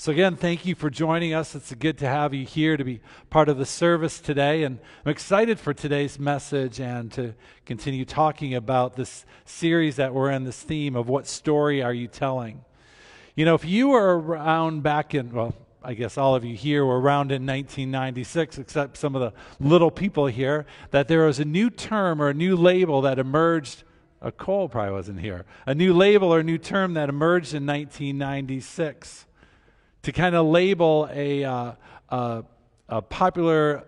So, again, thank you for joining us. It's good to have you here to be part of the service today. And I'm excited for today's message and to continue talking about this series that we're in, this theme of what story are you telling? You know, if you were around back in, well, I guess all of you here were around in 1996, except some of the little people here, that there was a new term or a new label that emerged. A Cole probably wasn't here. A new label or new term that emerged in 1996 to kind of label a, uh, a, a, popular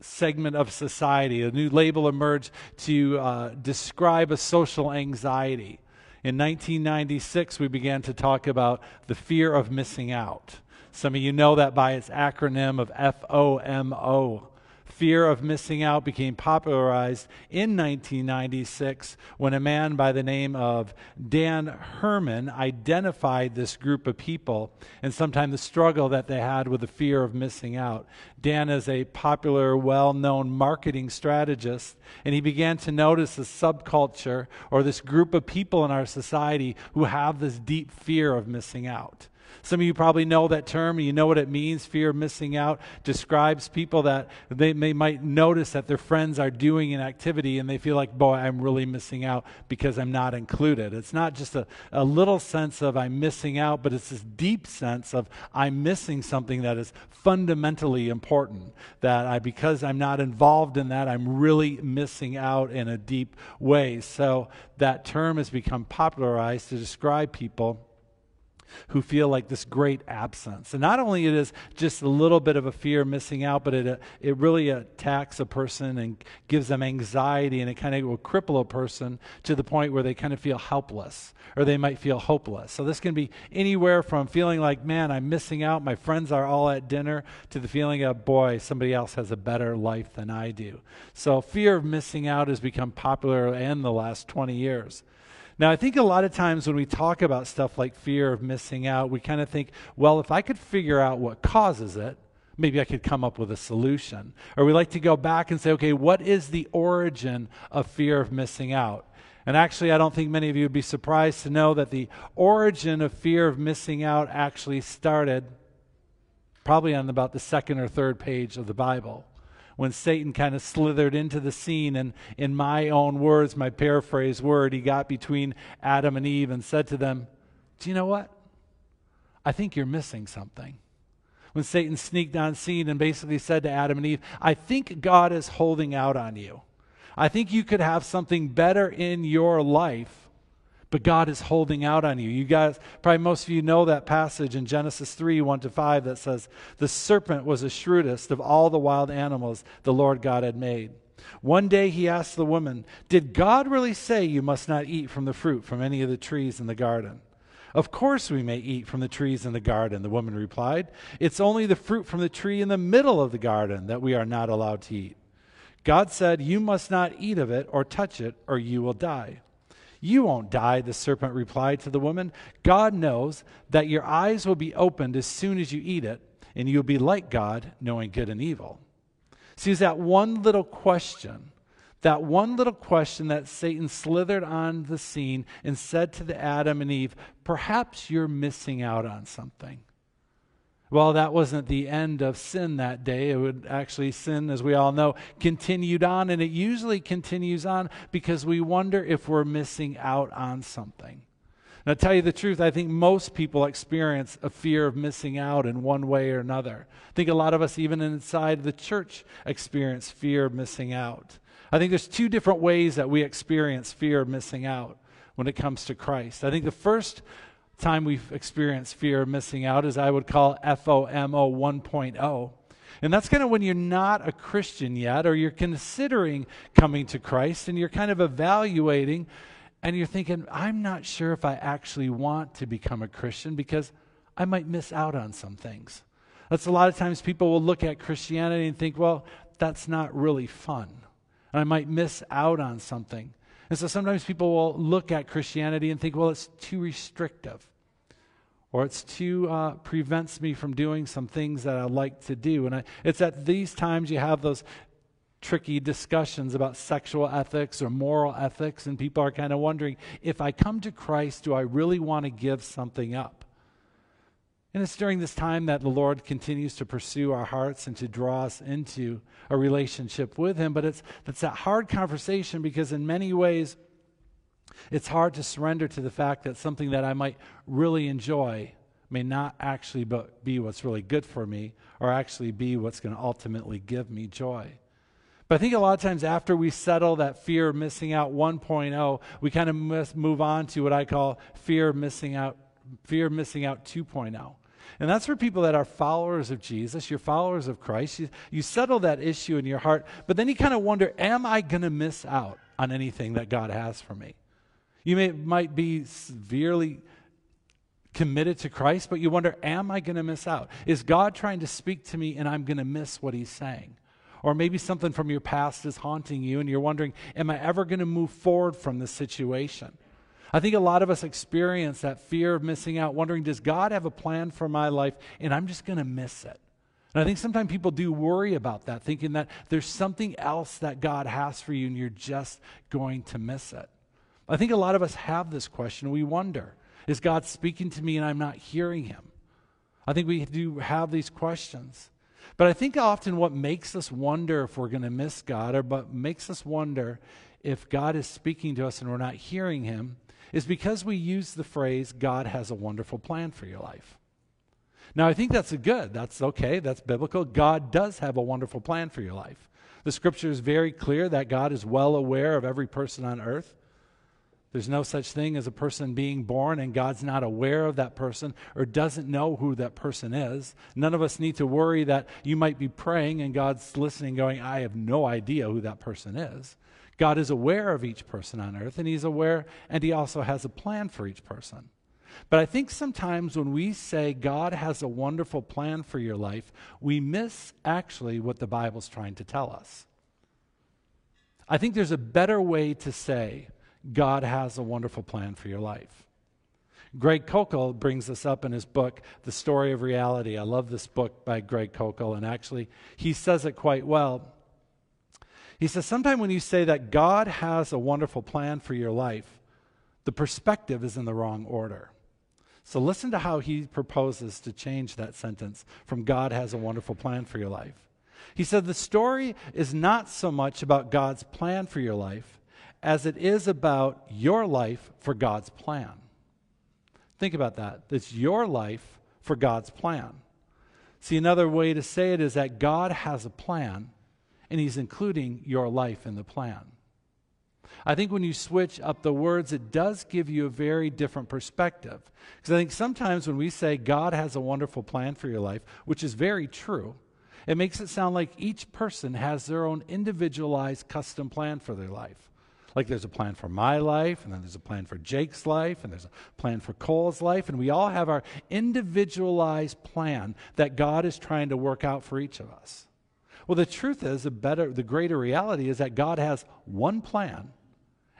segment of society. A new label emerged to uh, describe a social anxiety. In 1996, we began to talk about the fear of missing out. Some of you know that by its acronym of FOMO fear of missing out became popularized in 1996 when a man by the name of Dan Herman identified this group of people and sometimes the struggle that they had with the fear of missing out. Dan is a popular, well known marketing strategist, and he began to notice a subculture or this group of people in our society who have this deep fear of missing out. Some of you probably know that term. You know what it means. Fear of missing out describes people that they, they might notice that their friends are doing an activity and they feel like, boy, I'm really missing out because I'm not included. It's not just a, a little sense of I'm missing out, but it's this deep sense of I'm missing something that is fundamentally important. That I, because I'm not involved in that, I'm really missing out in a deep way. So that term has become popularized to describe people who feel like this great absence. And not only it is just a little bit of a fear of missing out, but it, it really attacks a person and gives them anxiety, and it kind of will cripple a person to the point where they kind of feel helpless or they might feel hopeless. So this can be anywhere from feeling like, man, I'm missing out, my friends are all at dinner, to the feeling of, boy, somebody else has a better life than I do. So fear of missing out has become popular in the last 20 years. Now, I think a lot of times when we talk about stuff like fear of missing out, we kind of think, well, if I could figure out what causes it, maybe I could come up with a solution. Or we like to go back and say, okay, what is the origin of fear of missing out? And actually, I don't think many of you would be surprised to know that the origin of fear of missing out actually started probably on about the second or third page of the Bible when Satan kind of slithered into the scene. And in my own words, my paraphrase word, he got between Adam and Eve and said to them, Do you know what? I think you're missing something. When Satan sneaked on scene and basically said to Adam and Eve, I think God is holding out on you. I think you could have something better in your life but God is holding out on you. You guys, probably most of you know that passage in Genesis 3 1 to 5 that says, The serpent was the shrewdest of all the wild animals the Lord God had made. One day he asked the woman, Did God really say you must not eat from the fruit from any of the trees in the garden? Of course we may eat from the trees in the garden, the woman replied. It's only the fruit from the tree in the middle of the garden that we are not allowed to eat. God said, You must not eat of it or touch it, or you will die. You won't die, the serpent replied to the woman. God knows that your eyes will be opened as soon as you eat it, and you'll be like God, knowing good and evil. See, it's that one little question, that one little question that Satan slithered on the scene and said to the Adam and Eve, perhaps you're missing out on something. Well, that wasn't the end of sin that day. It would actually, sin, as we all know, continued on, and it usually continues on because we wonder if we're missing out on something. Now, tell you the truth, I think most people experience a fear of missing out in one way or another. I think a lot of us, even inside the church, experience fear of missing out. I think there's two different ways that we experience fear of missing out when it comes to Christ. I think the first time we've experienced fear of missing out is I would call FOMO 1.0. And that's kind of when you're not a Christian yet, or you're considering coming to Christ and you're kind of evaluating and you're thinking, I'm not sure if I actually want to become a Christian because I might miss out on some things. That's a lot of times people will look at Christianity and think, well, that's not really fun. And I might miss out on something. And so sometimes people will look at Christianity and think, well, it's too restrictive or it's too uh, prevents me from doing some things that I like to do. And I, it's at these times you have those tricky discussions about sexual ethics or moral ethics, and people are kind of wondering if I come to Christ, do I really want to give something up? And it's during this time that the Lord continues to pursue our hearts and to draw us into a relationship with Him. But it's, it's that hard conversation because, in many ways, it's hard to surrender to the fact that something that I might really enjoy may not actually be what's really good for me or actually be what's going to ultimately give me joy. But I think a lot of times after we settle that fear of missing out 1.0, we kind of move on to what I call fear of missing out, fear of missing out 2.0. And that's for people that are followers of Jesus, you're followers of Christ. You, you settle that issue in your heart, but then you kind of wonder, am I going to miss out on anything that God has for me? You may, might be severely committed to Christ, but you wonder, am I going to miss out? Is God trying to speak to me and I'm going to miss what he's saying? Or maybe something from your past is haunting you and you're wondering, am I ever going to move forward from this situation? I think a lot of us experience that fear of missing out, wondering, does God have a plan for my life and I'm just going to miss it? And I think sometimes people do worry about that, thinking that there's something else that God has for you and you're just going to miss it. I think a lot of us have this question. We wonder, is God speaking to me and I'm not hearing him? I think we do have these questions. But I think often what makes us wonder if we're going to miss God or what makes us wonder if God is speaking to us and we're not hearing him is because we use the phrase, God has a wonderful plan for your life. Now, I think that's good. That's okay. That's biblical. God does have a wonderful plan for your life. The scripture is very clear that God is well aware of every person on earth. There's no such thing as a person being born and God's not aware of that person or doesn't know who that person is. None of us need to worry that you might be praying and God's listening, going, I have no idea who that person is. God is aware of each person on earth, and He's aware, and He also has a plan for each person. But I think sometimes when we say God has a wonderful plan for your life, we miss actually what the Bible's trying to tell us. I think there's a better way to say God has a wonderful plan for your life. Greg Koukl brings this up in his book, The Story of Reality. I love this book by Greg Koukl, and actually, he says it quite well. He says, Sometimes when you say that God has a wonderful plan for your life, the perspective is in the wrong order. So listen to how he proposes to change that sentence from God has a wonderful plan for your life. He said, The story is not so much about God's plan for your life as it is about your life for God's plan. Think about that. It's your life for God's plan. See, another way to say it is that God has a plan and He's including your life in the plan. I think when you switch up the words, it does give you a very different perspective. Because I think sometimes when we say God has a wonderful plan for your life, which is very true, it makes it sound like each person has their own individualized custom plan for their life. Like there's a plan for my life, and then there's a plan for Jake's life, and there's a plan for Cole's life, and we all have our individualized plan that God is trying to work out for each of us. Well, the truth is, the better, the greater reality is that God has one plan,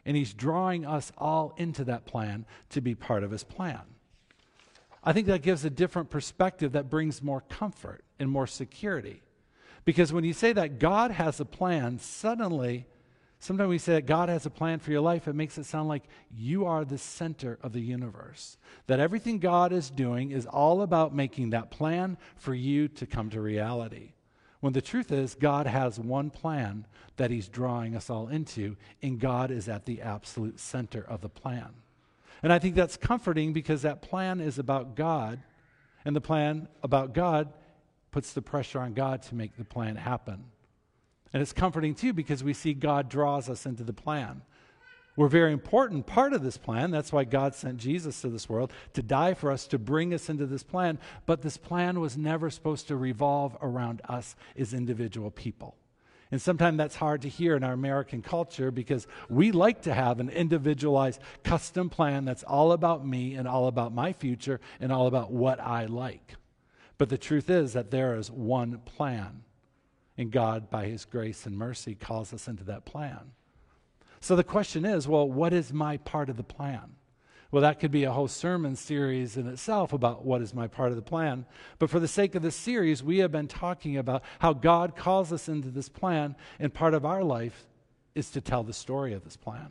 and He's drawing us all into that plan to be part of His plan. I think that gives a different perspective that brings more comfort and more security. Because when you say that God has a plan, suddenly, sometimes we say that God has a plan for your life, it makes it sound like you are the center of the universe. That everything God is doing is all about making that plan for you to come to reality. When the truth is, God has one plan that He's drawing us all into, and God is at the absolute center of the plan. And I think that's comforting because that plan is about God, and the plan about God puts the pressure on God to make the plan happen. And it's comforting too because we see God draws us into the plan. We're a very important part of this plan. That's why God sent Jesus to this world to die for us, to bring us into this plan. But this plan was never supposed to revolve around us as individual people. And sometimes that's hard to hear in our American culture because we like to have an individualized custom plan that's all about me and all about my future and all about what I like. But the truth is that there is one plan. And God, by His grace and mercy, calls us into that plan. So the question is well, what is my part of the plan? Well, that could be a whole sermon series in itself about what is my part of the plan. But for the sake of this series, we have been talking about how God calls us into this plan, and part of our life is to tell the story of this plan.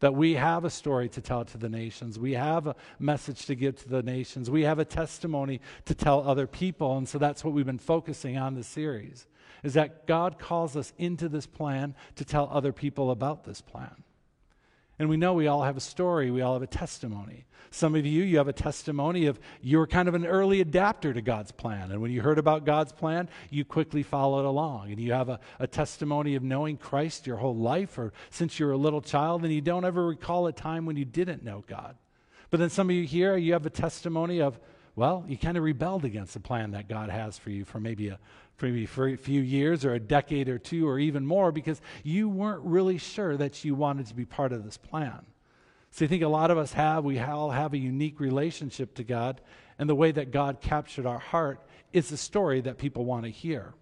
That we have a story to tell to the nations. We have a message to give to the nations. We have a testimony to tell other people. And so that's what we've been focusing on this series is that God calls us into this plan to tell other people about this plan. And we know we all have a story, we all have a testimony. Some of you, you have a testimony of you were kind of an early adapter to God's plan. And when you heard about God's plan, you quickly followed along. And you have a, a testimony of knowing Christ your whole life or since you were a little child, and you don't ever recall a time when you didn't know God. But then some of you here, you have a testimony of, well, you kind of rebelled against the plan that God has for you for maybe a, for maybe for a few years or a decade or two or even more because you weren't really sure that you wanted to be part of this plan. So I think a lot of us have, we all have a unique relationship to God, and the way that God captured our heart is the story that people want to hear.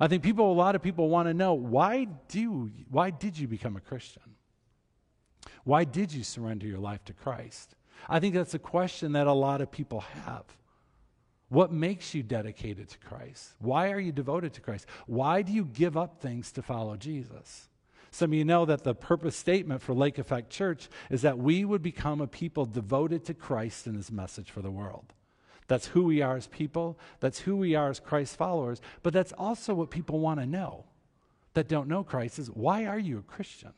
I think people, a lot of people want to know why do why did you become a Christian? Why did you surrender your life to Christ? I think that's a question that a lot of people have. What makes you dedicated to Christ? Why are you devoted to Christ? Why do you give up things to follow Jesus? Some of you know that the purpose statement for Lake Effect Church is that we would become a people devoted to Christ and his message for the world. That's who we are as people, that's who we are as Christ followers, but that's also what people want to know that don't know Christ is why are you a Christian?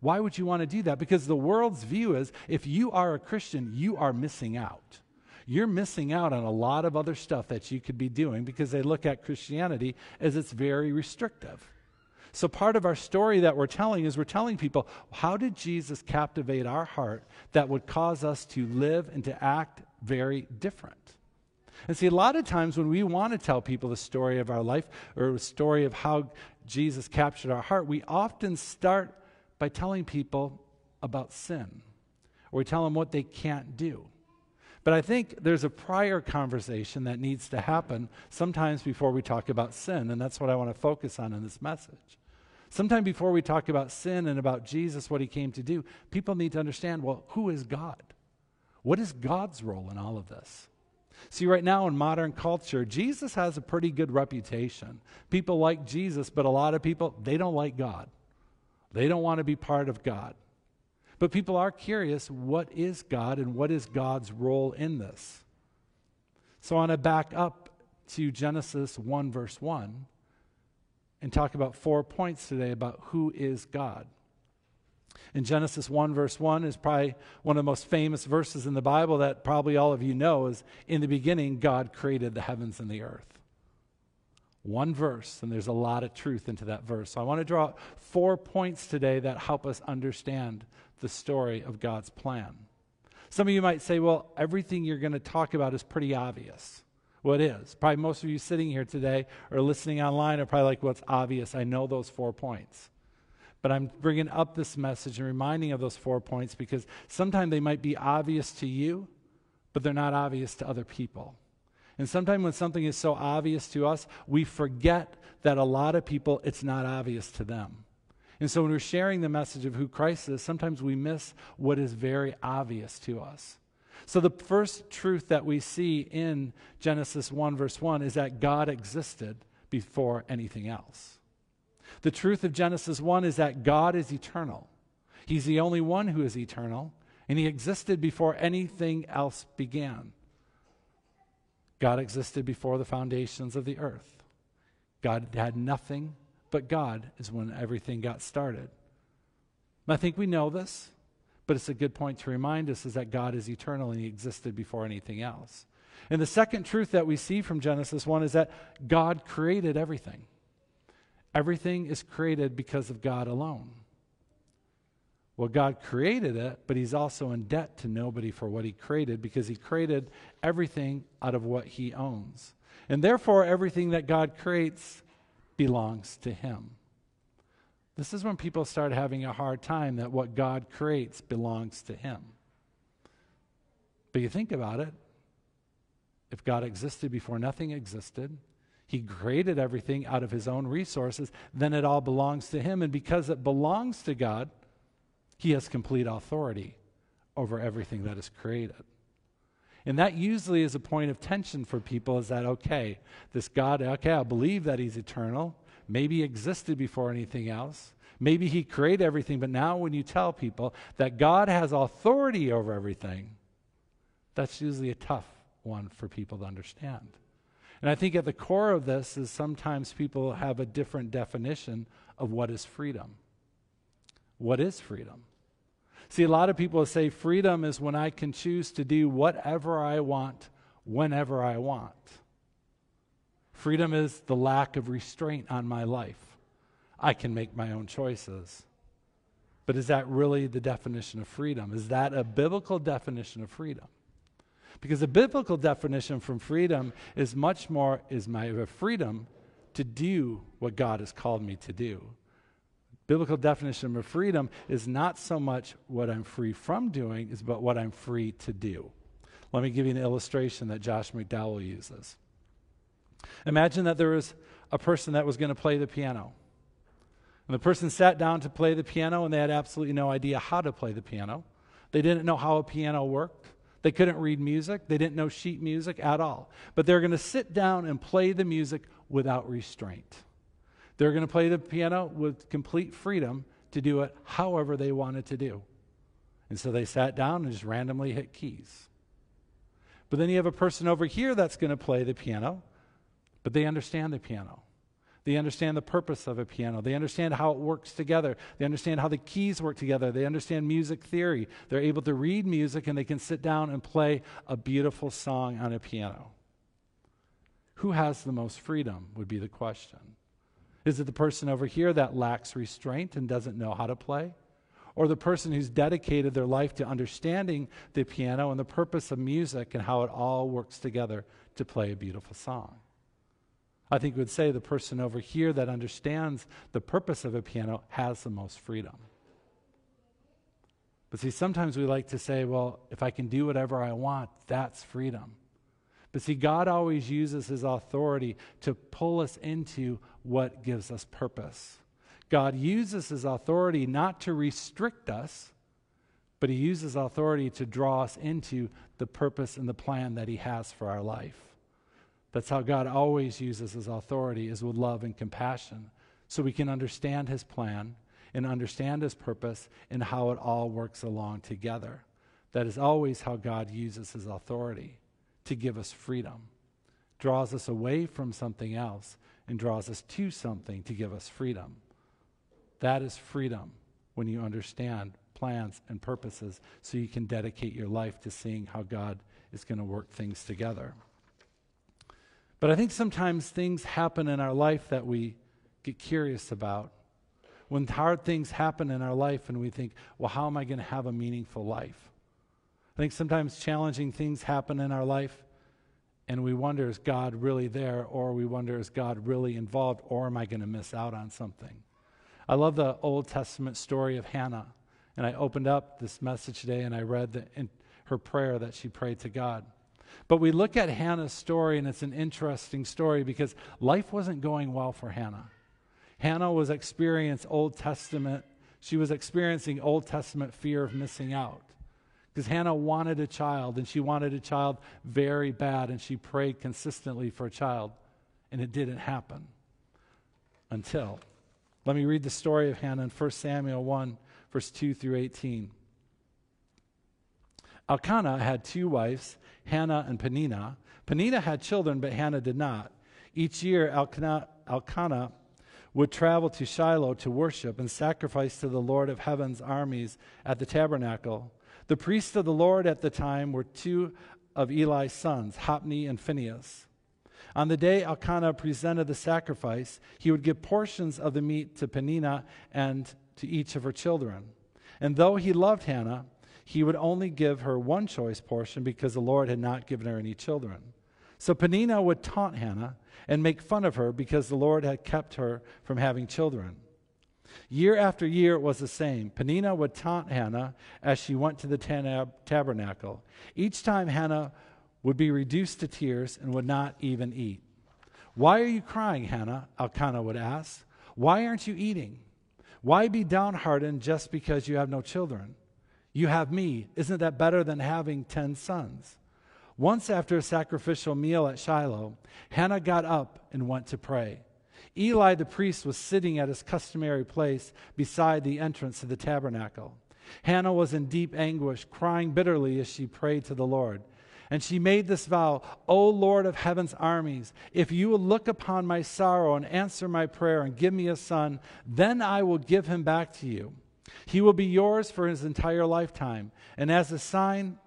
Why would you want to do that? Because the world's view is if you are a Christian, you are missing out you're missing out on a lot of other stuff that you could be doing because they look at Christianity as it's very restrictive. So, part of our story that we're telling is we're telling people how did Jesus captivate our heart that would cause us to live and to act very different? And see, a lot of times when we want to tell people the story of our life or the story of how Jesus captured our heart, we often start by telling people about sin, or we tell them what they can't do. But I think there's a prior conversation that needs to happen sometimes before we talk about sin, and that's what I want to focus on in this message. Sometime before we talk about sin and about Jesus, what he came to do, people need to understand well, who is God? What is God's role in all of this? See, right now in modern culture, Jesus has a pretty good reputation. People like Jesus, but a lot of people, they don't like God. They don't want to be part of God. But people are curious what is God and what is God's role in this? So I want to back up to Genesis 1, verse 1, and talk about four points today about who is God. In Genesis 1, verse 1 is probably one of the most famous verses in the Bible that probably all of you know is in the beginning, God created the heavens and the earth. One verse, and there's a lot of truth into that verse. So I want to draw four points today that help us understand the story of God's plan. Some of you might say, well, everything you're going to talk about is pretty obvious. Well, it is. Probably most of you sitting here today or listening online are probably like, what's well, obvious? I know those four points. But I'm bringing up this message and reminding of those four points because sometimes they might be obvious to you, but they're not obvious to other people. And sometimes when something is so obvious to us, we forget that a lot of people, it's not obvious to them. And so when we're sharing the message of who Christ is, sometimes we miss what is very obvious to us. So the first truth that we see in Genesis 1, verse 1, is that God existed before anything else. The truth of Genesis 1 is that God is eternal. He's the only one who is eternal, and he existed before anything else began. God existed before the foundations of the earth. God had nothing but God is when everything got started. I think we know this, but it's a good point to remind us is that God is eternal and he existed before anything else. And the second truth that we see from Genesis 1 is that God created everything. Everything is created because of God alone. Well, God created it, but He's also in debt to nobody for what He created because He created everything out of what He owns. And therefore, everything that God creates belongs to Him. This is when people start having a hard time that what God creates belongs to Him. But you think about it if God existed before nothing existed, He created everything out of His own resources, then it all belongs to Him. And because it belongs to God, He has complete authority over everything that is created. And that usually is a point of tension for people is that, okay, this God, okay, I believe that he's eternal, maybe existed before anything else. Maybe he created everything, but now when you tell people that God has authority over everything, that's usually a tough one for people to understand. And I think at the core of this is sometimes people have a different definition of what is freedom. What is freedom? See, a lot of people say freedom is when I can choose to do whatever I want, whenever I want. Freedom is the lack of restraint on my life. I can make my own choices. But is that really the definition of freedom? Is that a biblical definition of freedom? Because the biblical definition from freedom is much more is my freedom to do what God has called me to do. Biblical definition of freedom is not so much what I'm free from doing, is but what I'm free to do. Let me give you an illustration that Josh McDowell uses. Imagine that there was a person that was going to play the piano. And the person sat down to play the piano, and they had absolutely no idea how to play the piano. They didn't know how a piano worked. They couldn't read music. They didn't know sheet music at all. But they're going to sit down and play the music without restraint. They're going to play the piano with complete freedom to do it however they wanted to do. And so they sat down and just randomly hit keys. But then you have a person over here that's going to play the piano, but they understand the piano. They understand the purpose of a piano. They understand how it works together. They understand how the keys work together. They understand music theory. They're able to read music and they can sit down and play a beautiful song on a piano. Who has the most freedom would be the question. Is it the person over here that lacks restraint and doesn't know how to play? Or the person who's dedicated their life to understanding the piano and the purpose of music and how it all works together to play a beautiful song? I think we would say the person over here that understands the purpose of a piano has the most freedom. But see, sometimes we like to say, well, if I can do whatever I want, that's freedom. But see, God always uses his authority to pull us into what gives us purpose. God uses his authority not to restrict us, but he uses authority to draw us into the purpose and the plan that he has for our life. That's how God always uses his authority is with love and compassion so we can understand his plan and understand his purpose and how it all works along together. That is always how God uses his authority to give us freedom, draws us away from something else and draws us to something to give us freedom. That is freedom when you understand plans and purposes so you can dedicate your life to seeing how God is going to work things together. But I think sometimes things happen in our life that we get curious about. When hard things happen in our life and we think, well, how am I going to have a meaningful life? I think sometimes challenging things happen in our life and we wonder, is God really there? Or we wonder, is God really involved? Or am I going to miss out on something? I love the Old Testament story of Hannah. And I opened up this message today and I read the, her prayer that she prayed to God. But we look at Hannah's story, and it's an interesting story because life wasn't going well for Hannah. Hannah was experiencing Old Testament, she was experiencing Old Testament fear of missing out. Because Hannah wanted a child, and she wanted a child very bad, and she prayed consistently for a child, and it didn't happen until. Let me read the story of Hannah in 1 Samuel 1, verse 2 through 18. Elkanah had two wives, Hannah and Peninnah. Peninnah had children, but Hannah did not. Each year, Elkanah, Elkanah would travel to Shiloh to worship and sacrifice to the Lord of heaven's armies at the tabernacle. The priests of the Lord at the time were two of Eli's sons, Hophni and Phinehas. On the day Elkanah presented the sacrifice, he would give portions of the meat to Peninnah and to each of her children. And though he loved Hannah, he would only give her one choice portion because the Lord had not given her any children. So Peninnah would taunt Hannah and make fun of her because the Lord had kept her from having children. Year after year, it was the same. Peninnah would taunt Hannah as she went to the tab- tabernacle. Each time, Hannah would be reduced to tears and would not even eat. Why are you crying, Hannah? Elkanah would ask. Why aren't you eating? Why be downhearted just because you have no children? You have me. Isn't that better than having ten sons? Once after a sacrificial meal at Shiloh, Hannah got up and went to pray. Eli the priest was sitting at his customary place beside the entrance to the tabernacle. Hannah was in deep anguish, crying bitterly as she prayed to the Lord. And she made this vow O Lord of heaven's armies, if you will look upon my sorrow and answer my prayer and give me a son, then I will give him back to you. He will be yours for his entire lifetime. And as a sign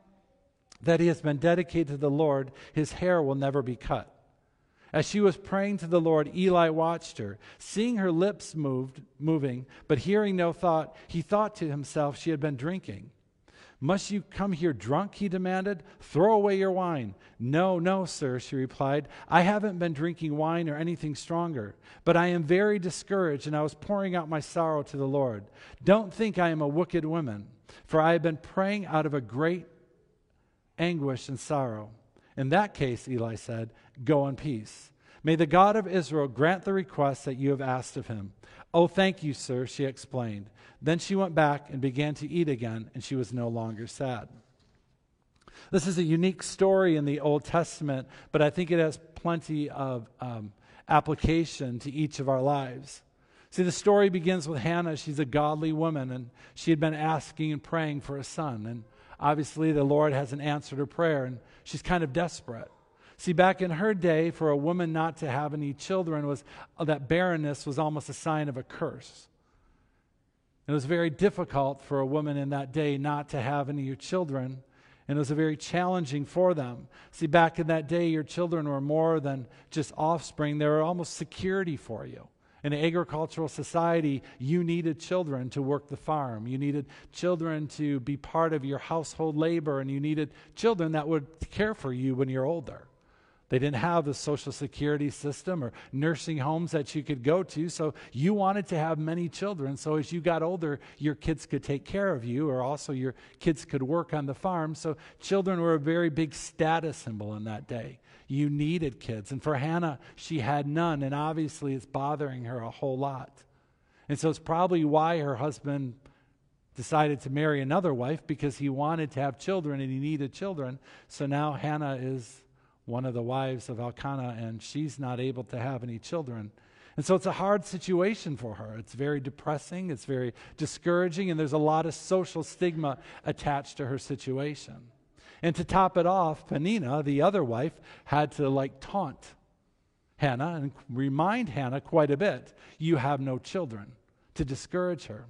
that he has been dedicated to the Lord, his hair will never be cut. As she was praying to the Lord, Eli watched her. Seeing her lips moved, moving, but hearing no thought, he thought to himself she had been drinking. Must you come here drunk? he demanded. Throw away your wine. No, no, sir, she replied. I haven't been drinking wine or anything stronger, but I am very discouraged, and I was pouring out my sorrow to the Lord. Don't think I am a wicked woman, for I have been praying out of a great anguish and sorrow. In that case, Eli said, Go in peace. May the God of Israel grant the request that you have asked of him. Oh, thank you, sir, she explained. Then she went back and began to eat again, and she was no longer sad. This is a unique story in the Old Testament, but I think it has plenty of um, application to each of our lives. See, the story begins with Hannah. She's a godly woman, and she had been asking and praying for a son. And obviously, the Lord hasn't answered her prayer, and she's kind of desperate. See, back in her day, for a woman not to have any children was uh, that barrenness was almost a sign of a curse. It was very difficult for a woman in that day not to have any children, and it was very challenging for them. See, back in that day, your children were more than just offspring, they were almost security for you. In an agricultural society, you needed children to work the farm. You needed children to be part of your household labor, and you needed children that would care for you when you're older. They didn't have the social security system or nursing homes that you could go to. So you wanted to have many children. So as you got older, your kids could take care of you, or also your kids could work on the farm. So children were a very big status symbol in that day. You needed kids. And for Hannah, she had none. And obviously, it's bothering her a whole lot. And so it's probably why her husband decided to marry another wife because he wanted to have children and he needed children. So now Hannah is one of the wives of Elkanah, and she's not able to have any children. And so it's a hard situation for her. It's very depressing, it's very discouraging, and there's a lot of social stigma attached to her situation. And to top it off, Peninnah, the other wife, had to like taunt Hannah and remind Hannah quite a bit you have no children to discourage her.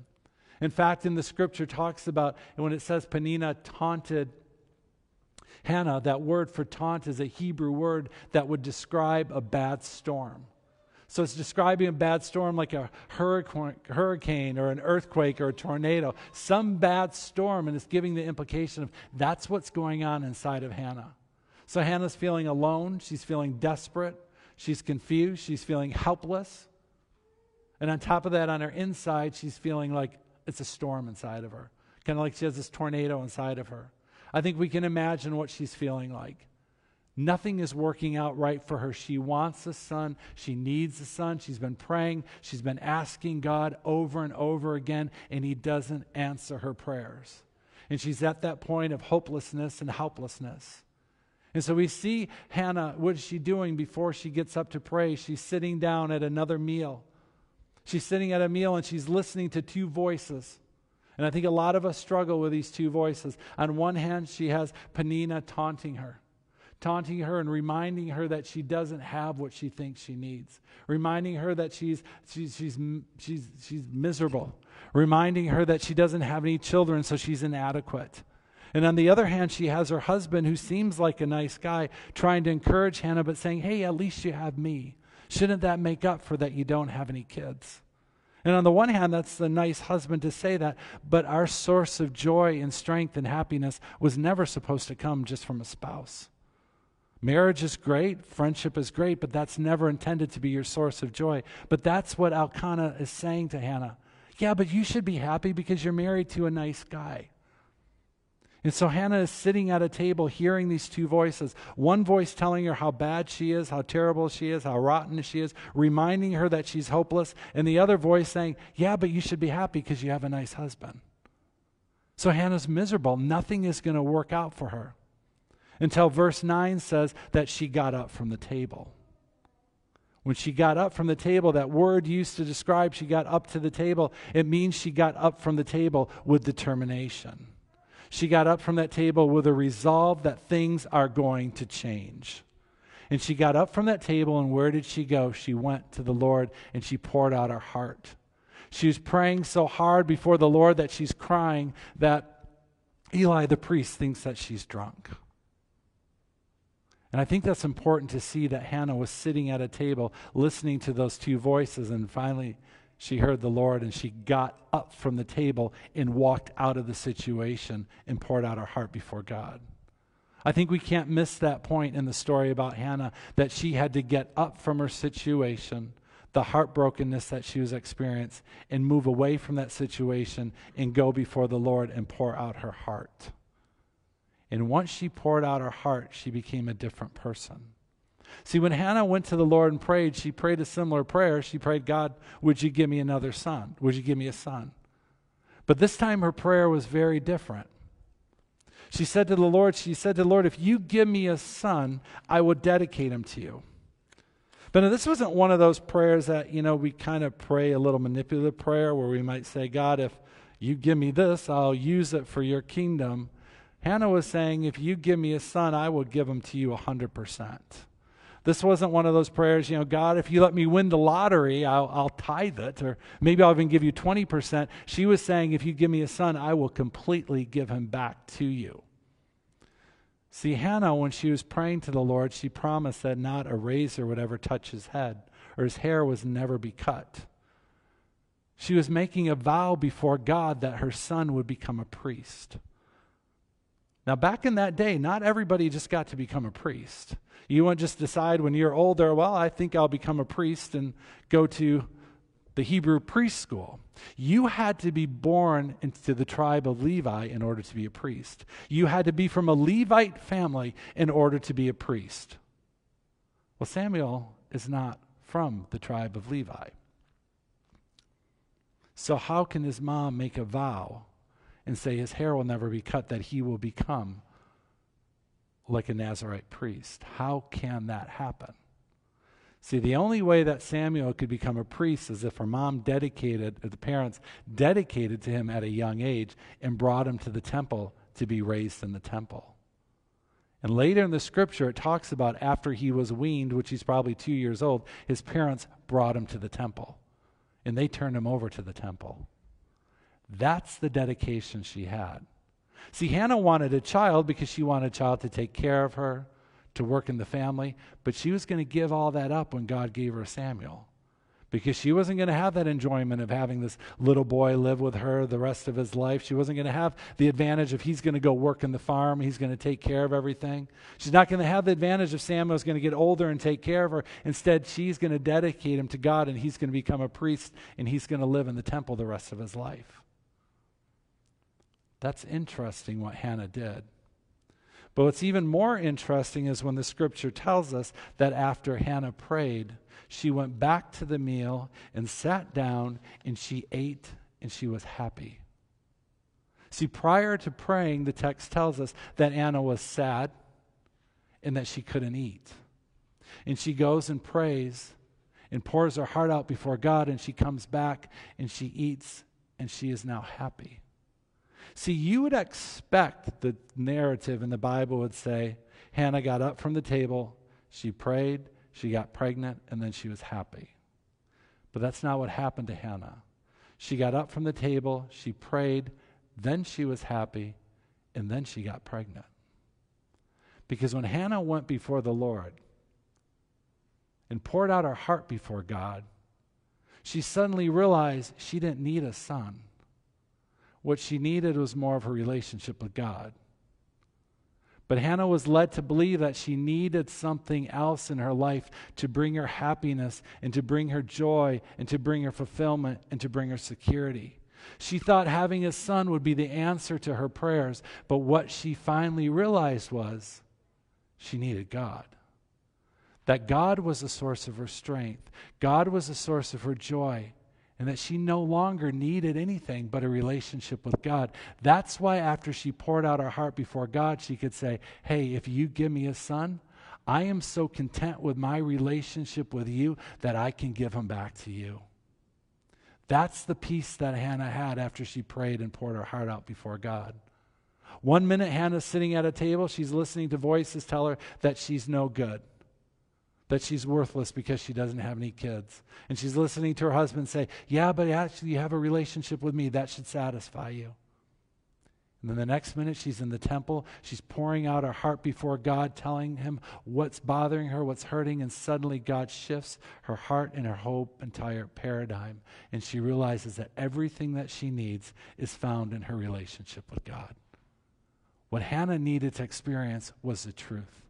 In fact, in the scripture talks about when it says Peninnah taunted Hannah, that word for taunt is a Hebrew word that would describe a bad storm. So it's describing a bad storm like a hurricane or an earthquake or a tornado, some bad storm, and it's giving the implication of that's what's going on inside of Hannah. So Hannah's feeling alone, she's feeling desperate, she's confused, she's feeling helpless. And on top of that, on her inside, she's feeling like it's a storm inside of her, kind of like she has this tornado inside of her. I think we can imagine what she's feeling like. Nothing is working out right for her. She wants a son. She needs a son. She's been praying. She's been asking God over and over again, and He doesn't answer her prayers. And she's at that point of hopelessness and helplessness. And so we see Hannah, what is she doing before she gets up to pray? She's sitting down at another meal. She's sitting at a meal and she's listening to two voices. And I think a lot of us struggle with these two voices. On one hand, she has Peninnah taunting her, taunting her and reminding her that she doesn't have what she thinks she needs, reminding her that she's, she's, she's, she's, she's miserable, reminding her that she doesn't have any children, so she's inadequate. And on the other hand, she has her husband, who seems like a nice guy, trying to encourage Hannah, but saying, Hey, at least you have me. Shouldn't that make up for that you don't have any kids? And on the one hand, that's a nice husband to say that, but our source of joy and strength and happiness was never supposed to come just from a spouse. Marriage is great, friendship is great, but that's never intended to be your source of joy. But that's what Elkanah is saying to Hannah. Yeah, but you should be happy because you're married to a nice guy. And so Hannah is sitting at a table hearing these two voices. One voice telling her how bad she is, how terrible she is, how rotten she is, reminding her that she's hopeless. And the other voice saying, Yeah, but you should be happy because you have a nice husband. So Hannah's miserable. Nothing is going to work out for her until verse 9 says that she got up from the table. When she got up from the table, that word used to describe she got up to the table, it means she got up from the table with determination. She got up from that table with a resolve that things are going to change. And she got up from that table, and where did she go? She went to the Lord and she poured out her heart. She was praying so hard before the Lord that she's crying that Eli the priest thinks that she's drunk. And I think that's important to see that Hannah was sitting at a table listening to those two voices, and finally she heard the Lord and she got up from the table and walked out of the situation and poured out her heart before God. I think we can't miss that point in the story about Hannah that she had to get up from her situation, the heartbrokenness that she was experiencing, and move away from that situation and go before the Lord and pour out her heart. And once she poured out her heart, she became a different person. See, when Hannah went to the Lord and prayed, she prayed a similar prayer. She prayed, God, would you give me another son? Would you give me a son? But this time her prayer was very different. She said to the Lord, She said to the Lord, if you give me a son, I will dedicate him to you. But this wasn't one of those prayers that, you know, we kind of pray a little manipulative prayer where we might say, God, if you give me this, I'll use it for your kingdom. Hannah was saying, If you give me a son, I will give him to you 100%. This wasn't one of those prayers, you know, God, if you let me win the lottery, I'll, I'll tithe it, or maybe I'll even give you 20%. She was saying, If you give me a son, I will completely give him back to you. See, Hannah, when she was praying to the Lord, she promised that not a razor would ever touch his head, or his hair was never be cut. She was making a vow before God that her son would become a priest. Now, back in that day, not everybody just got to become a priest. You won't just decide when you're older, well, I think I'll become a priest and go to the Hebrew priest school. You had to be born into the tribe of Levi in order to be a priest. You had to be from a Levite family in order to be a priest. Well, Samuel is not from the tribe of Levi. So, how can his mom make a vow and say his hair will never be cut, that he will become like a Nazarite priest. How can that happen? See, the only way that Samuel could become a priest is if her mom dedicated, the parents dedicated to him at a young age and brought him to the temple to be raised in the temple. And later in the scripture, it talks about after he was weaned, which he's probably two years old, his parents brought him to the temple. And they turned him over to the temple. That's the dedication she had. See, Hannah wanted a child because she wanted a child to take care of her, to work in the family, but she was going to give all that up when God gave her Samuel because she wasn't going to have that enjoyment of having this little boy live with her the rest of his life. She wasn't going to have the advantage of he's going to go work in the farm, he's going to take care of everything. She's not going to have the advantage of Samuel's going to get older and take care of her. Instead, she's going to dedicate him to God and he's going to become a priest and he's going to live in the temple the rest of his life. That's interesting what Hannah did. But what's even more interesting is when the scripture tells us that after Hannah prayed, she went back to the meal and sat down and she ate and she was happy. See, prior to praying, the text tells us that Hannah was sad and that she couldn't eat. And she goes and prays and pours her heart out before God, and she comes back and she eats and she is now happy. See, you would expect the narrative in the Bible would say Hannah got up from the table, she prayed, she got pregnant, and then she was happy. But that's not what happened to Hannah. She got up from the table, she prayed, then she was happy, and then she got pregnant. Because when Hannah went before the Lord and poured out her heart before God, she suddenly realized she didn't need a son. What she needed was more of a relationship with God. But Hannah was led to believe that she needed something else in her life to bring her happiness and to bring her joy and to bring her fulfillment and to bring her security. She thought having a son would be the answer to her prayers, but what she finally realized was she needed God. That God was the source of her strength, God was the source of her joy, and that she no longer needed anything but a relationship with God. That's why, after she poured out her heart before God, she could say, Hey, if you give me a son, I am so content with my relationship with you that I can give him back to you. That's the peace that Hannah had after she prayed and poured her heart out before God. One minute, Hannah's sitting at a table, she's listening to voices tell her that she's no good, that she's worthless because she doesn't have any kids. And she's listening to her husband say, Yeah, but actually, you have a relationship with me. That should satisfy you. And then the next minute, she's in the temple. She's pouring out her heart before God, telling him what's bothering her, what's hurting. And suddenly, God shifts her heart and her whole entire paradigm. And she realizes that everything that she needs is found in her relationship with God. What Hannah needed to experience was the truth.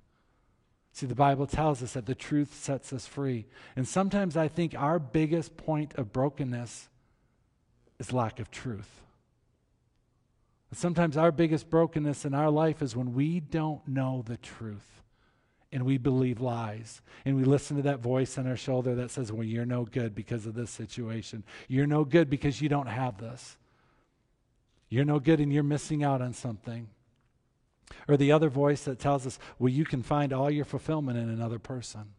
See, the Bible tells us that the truth sets us free. And sometimes I think our biggest point of brokenness is lack of truth. Sometimes our biggest brokenness in our life is when we don't know the truth and we believe lies and we listen to that voice on our shoulder that says, Well, you're no good because of this situation. You're no good because you don't have this. You're no good and you're missing out on something. Or the other voice that tells us, Well, you can find all your fulfillment in another person.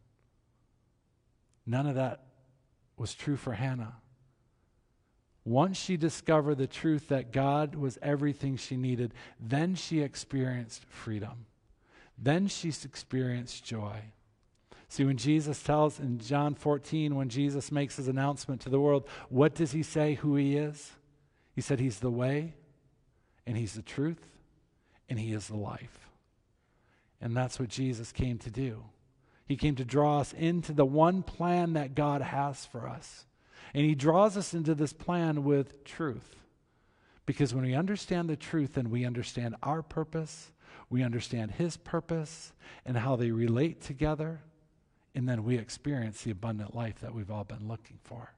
None of that was true for Hannah. Once she discovered the truth that God was everything she needed, then she experienced freedom. Then she experienced joy. See, when Jesus tells in John 14, when Jesus makes his announcement to the world, what does he say who he is? He said he's the way, and he's the truth, and he is the life. And that's what Jesus came to do. He came to draw us into the one plan that God has for us. And he draws us into this plan with truth. Because when we understand the truth and we understand our purpose, we understand his purpose and how they relate together, and then we experience the abundant life that we've all been looking for.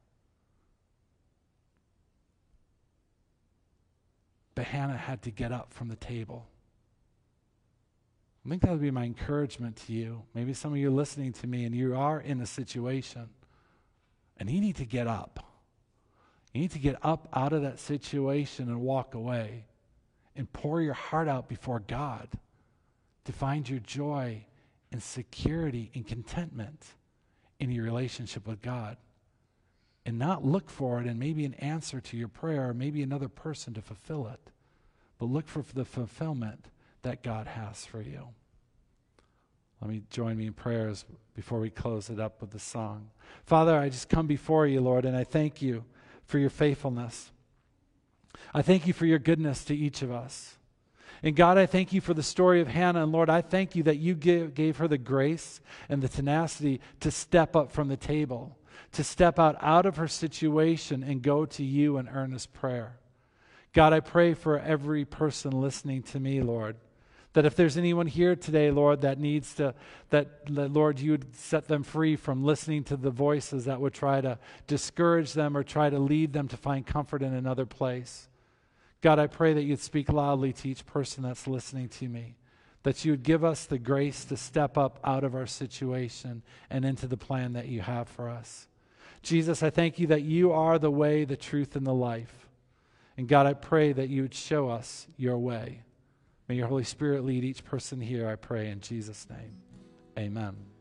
But Hannah had to get up from the table. I think that would be my encouragement to you. Maybe some of you are listening to me and you are in a situation and you need to get up. You need to get up out of that situation and walk away and pour your heart out before God to find your joy and security and contentment in your relationship with God. And not look for it and maybe an answer to your prayer or maybe another person to fulfill it, but look for the fulfillment that God has for you. Let me join me in prayers before we close it up with the song. Father, I just come before you, Lord, and I thank you for your faithfulness. I thank you for your goodness to each of us. And God, I thank you for the story of Hannah. And Lord, I thank you that you gave, gave her the grace and the tenacity to step up from the table, to step out out of her situation and go to you in earnest prayer. God, I pray for every person listening to me, Lord. That if there's anyone here today, Lord, that needs to, that, that, Lord, you would set them free from listening to the voices that would try to discourage them or try to lead them to find comfort in another place. God, I pray that you'd speak loudly to each person that's listening to me, that you would give us the grace to step up out of our situation and into the plan that you have for us. Jesus, I thank you that you are the way, the truth, and the life. And God, I pray that you would show us your way. May your Holy Spirit lead each person here, I pray, in Jesus' name. Amen.